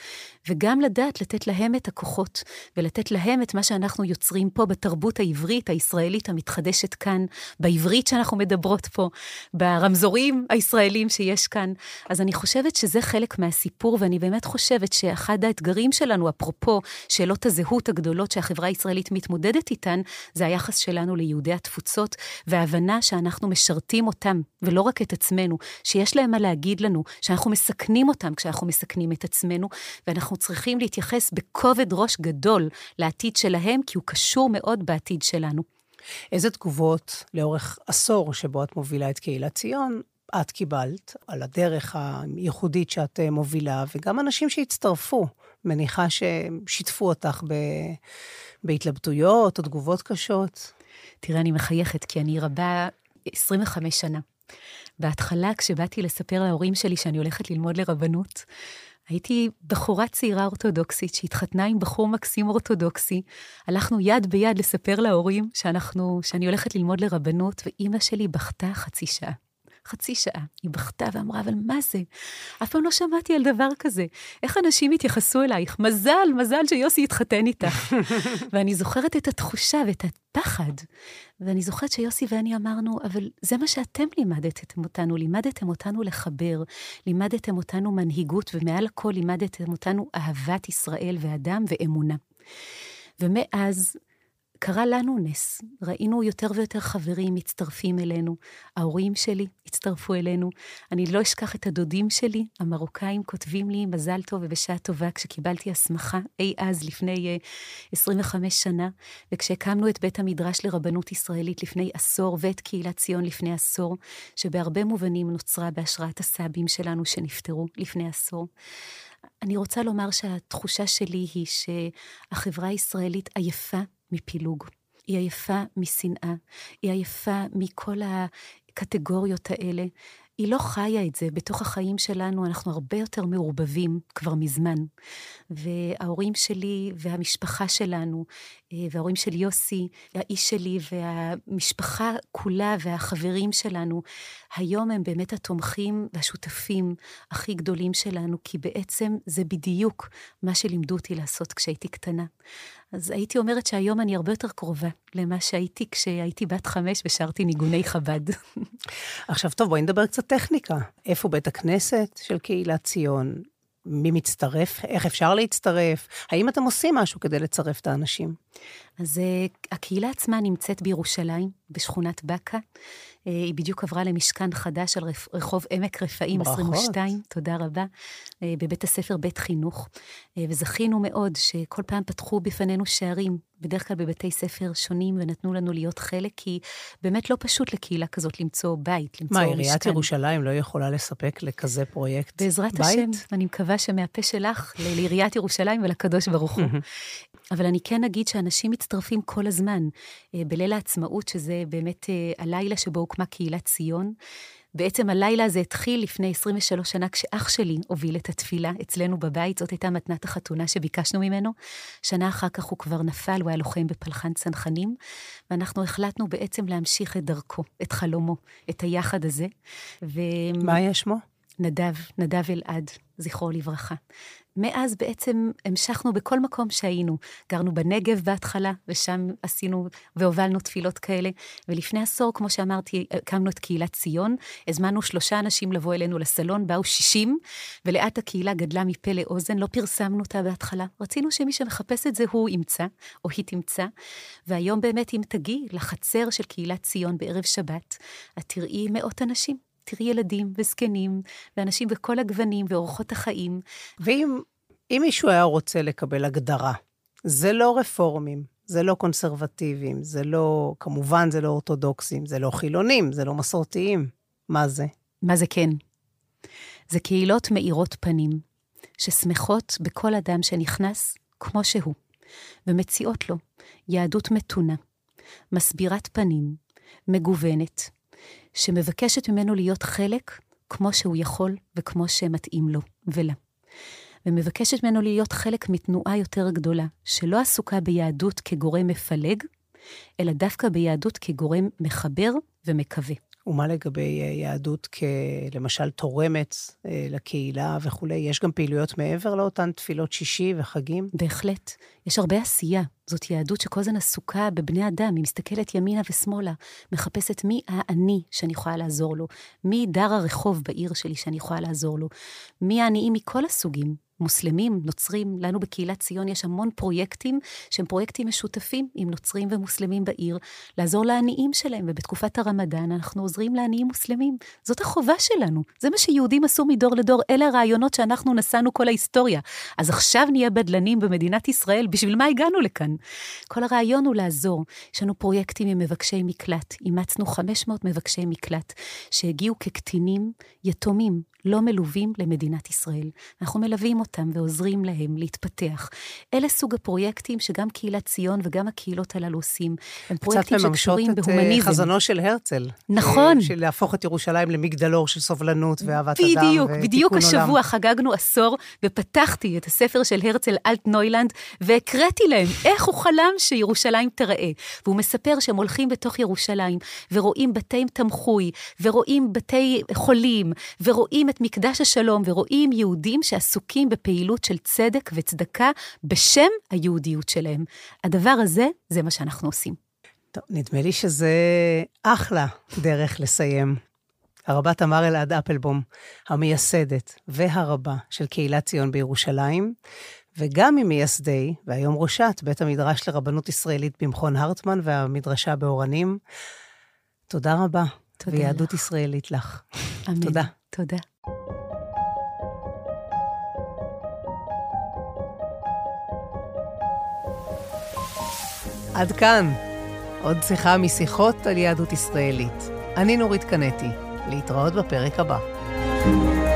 וגם לדעת לתת להם את הכוחות, ולתת להם את מה שאנחנו יוצרים פה בתרבות העברית, הישראלית המתחדשת כאן, בעברית שאנחנו מדברות פה, ברמזורים הישראלים שיש כאן. אז אני חושבת שזה חלק מהסיפור, ואני באמת חושבת שה... אחד האתגרים שלנו, אפרופו שאלות הזהות הגדולות שהחברה הישראלית מתמודדת איתן, זה היחס שלנו ליהודי התפוצות, וההבנה שאנחנו משרתים אותם, ולא רק את עצמנו, שיש להם מה להגיד לנו, שאנחנו מסכנים אותם כשאנחנו מסכנים את עצמנו, ואנחנו צריכים להתייחס בכובד ראש גדול לעתיד שלהם, כי הוא קשור מאוד בעתיד שלנו. איזה תגובות לאורך עשור שבו את מובילה את קהילת ציון את קיבלת, על הדרך הייחודית שאת אה, מובילה, וגם אנשים שהצטרפו. מניחה ששיתפו אותך ב... בהתלבטויות או תגובות קשות. תראה, אני מחייכת, כי אני רבה 25 שנה. בהתחלה, כשבאתי לספר להורים שלי שאני הולכת ללמוד לרבנות, הייתי בחורה צעירה אורתודוקסית שהתחתנה עם בחור מקסים אורתודוקסי. הלכנו יד ביד לספר להורים שאנחנו, שאני הולכת ללמוד לרבנות, ואימא שלי בכתה חצי שעה. חצי שעה. היא בכתה ואמרה, אבל מה זה? אף פעם לא שמעתי על דבר כזה. איך אנשים יתייחסו אלייך? מזל, מזל שיוסי התחתן איתך. ואני זוכרת את התחושה ואת הפחד. ואני זוכרת שיוסי ואני אמרנו, אבל זה מה שאתם לימדתם אותנו, לימדתם אותנו לחבר, לימדתם אותנו מנהיגות, ומעל הכל לימדתם אותנו אהבת ישראל ואדם ואמונה. ומאז קרה לנו נס. ראינו יותר ויותר חברים מצטרפים אלינו. ההורים שלי הצטרפו אלינו. אני לא אשכח את הדודים שלי, המרוקאים כותבים לי מזל טוב ובשעה טובה כשקיבלתי הסמכה אי אז לפני uh, אה, 25 שנה, וכשהקמנו את בית המדרש לרבנות ישראלית לפני עשור, ואת קהילת ציון לפני עשור, שבהרבה מובנים נוצרה בהשראת הסבים שלנו שנפטרו לפני עשור. אני רוצה לומר שהתחושה שלי היא שהחברה הישראלית עייפה מפילוג. היא עייפה משנאה, היא עייפה מכל הקטגוריות האלה. היא לא חיה את זה. בתוך החיים שלנו אנחנו הרבה יותר מעורבבים כבר מזמן. וההורים שלי והמשפחה שלנו, וההורים של יוסי, האיש שלי והמשפחה כולה והחברים שלנו, היום הם באמת התומכים והשותפים הכי גדולים שלנו, כי בעצם זה בדיוק מה שלימדו אותי לעשות כשהייתי קטנה. אז הייתי אומרת שהיום אני הרבה יותר קרובה למה שהייתי כשהייתי בת חמש ושרתי ניגוני חב"ד. עכשיו, טוב, בואי נדבר קצת טכניקה. איפה בית הכנסת של קהילת ציון? מי מצטרף? איך אפשר להצטרף? האם אתם עושים משהו כדי לצרף את האנשים? אז uh, הקהילה עצמה נמצאת בירושלים, בשכונת בקה. Uh, היא בדיוק עברה למשכן חדש על רחוב עמק רפאים ברכות. 22, תודה רבה, uh, בבית הספר בית חינוך. Uh, וזכינו מאוד שכל פעם פתחו בפנינו שערים, בדרך כלל בבתי ספר שונים, ונתנו לנו להיות חלק, כי באמת לא פשוט לקהילה כזאת למצוא בית, למצוא מה, משכן. מה, עיריית ירושלים לא יכולה לספק לכזה פרויקט בעזרת בית? השם, אני מקווה שמהפה שלך לעיריית ירושלים ולקדוש ברוך הוא. אבל אני כן אגיד שאנשים מצטרפים כל הזמן. אה, בליל העצמאות, שזה באמת אה, הלילה שבו הוקמה קהילת ציון, בעצם הלילה הזה התחיל לפני 23 שנה, כשאח שלי הוביל את התפילה אצלנו בבית, זאת הייתה מתנת החתונה שביקשנו ממנו. שנה אחר כך הוא כבר נפל, הוא היה לוחם בפלחן צנחנים, ואנחנו החלטנו בעצם להמשיך את דרכו, את חלומו, את היחד הזה. ו... מה היה שמו? נדב, נדב אלעד, זכרו לברכה. מאז בעצם המשכנו בכל מקום שהיינו. גרנו בנגב בהתחלה, ושם עשינו והובלנו תפילות כאלה. ולפני עשור, כמו שאמרתי, הקמנו את קהילת ציון, הזמנו שלושה אנשים לבוא אלינו לסלון, באו שישים, ולאט הקהילה גדלה מפה לאוזן, לא פרסמנו אותה בהתחלה. רצינו שמי שמחפש את זה הוא ימצא, או היא תמצא. והיום באמת, אם תגיעי לחצר של קהילת ציון בערב שבת, את תראי מאות אנשים. תראי ילדים וזקנים, ואנשים בכל הגוונים ואורחות החיים. ואם מישהו היה רוצה לקבל הגדרה, זה לא רפורמים, זה לא קונסרבטיבים, זה לא, כמובן זה לא אורתודוקסים, זה לא חילונים, זה לא מסורתיים. מה זה? מה זה כן? זה קהילות מאירות פנים, ששמחות בכל אדם שנכנס כמו שהוא, ומציעות לו יהדות מתונה, מסבירת פנים, מגוונת, שמבקשת ממנו להיות חלק כמו שהוא יכול וכמו שמתאים לו ולה. ומבקשת ממנו להיות חלק מתנועה יותר גדולה, שלא עסוקה ביהדות כגורם מפלג, אלא דווקא ביהדות כגורם מחבר ומקווה. ומה לגבי אה, יהדות כלמשל תורמת אה, לקהילה וכולי? יש גם פעילויות מעבר לאותן תפילות שישי וחגים? בהחלט. יש הרבה עשייה. זאת יהדות שכל הזמן עסוקה בבני אדם, היא מסתכלת ימינה ושמאלה, מחפשת מי האני שאני יכולה לעזור לו, מי דר הרחוב בעיר שלי שאני יכולה לעזור לו, מי העניים מכל הסוגים, מוסלמים, נוצרים, לנו בקהילת ציון יש המון פרויקטים שהם פרויקטים משותפים עם נוצרים ומוסלמים בעיר, לעזור לעניים שלהם, ובתקופת הרמדאן אנחנו עוזרים לעניים מוסלמים. זאת החובה שלנו, זה מה שיהודים עשו מדור לדור, אלה הרעיונות שאנחנו נשאנו כל ההיסטוריה. אז עכשיו נהיה בדלנים במדינת ישראל, בשביל מה הגענו לכאן? כל הרעיון הוא לעזור. יש לנו פרויקטים עם מבקשי מקלט, אימצנו 500 מבקשי מקלט, שהגיעו כקטינים יתומים, לא מלווים למדינת ישראל. אנחנו מלווים אותם ועוזרים להם להתפתח. אלה סוג הפרויקטים שגם קהילת ציון וגם הקהילות הללו עושים. הם פרויקטים שקשורים בהומניזם. קצת חזונו של הרצל. נכון. של להפוך את ירושלים למגדלור של סובלנות ואהבת בדיוק, אדם ותיקון עולם. בדיוק, בדיוק השבוע חגגנו עשור, ופתחתי את הספר של הרצל אלטנוילנד, והקראתי להם איך הוא חלם שירושלים תראה. והוא מספר שהם הולכים בתוך ירושלים, ורואים בתי תמחוי, ורואים בתי חולים, ורואים את מקדש השלום, ורואים יהודים שעסוקים בפעילות של צדק וצדקה בשם היהודיות שלהם. הדבר הזה, זה מה שאנחנו עושים. טוב, נדמה לי שזה אחלה דרך לסיים. הרבה תמר אלעד אפלבום, המייסדת והרבה של קהילת ציון בירושלים, וגם ממייסדי, והיום ראשת, בית המדרש לרבנות ישראלית במכון הרטמן והמדרשה באורנים. תודה רבה. תודה ויהדות לך. ישראלית לך. אמן. תודה. תודה. עד כאן. עוד שיחה משיחות על יהדות ישראלית. אני נורית קנטי. להתראות בפרק הבא. thank you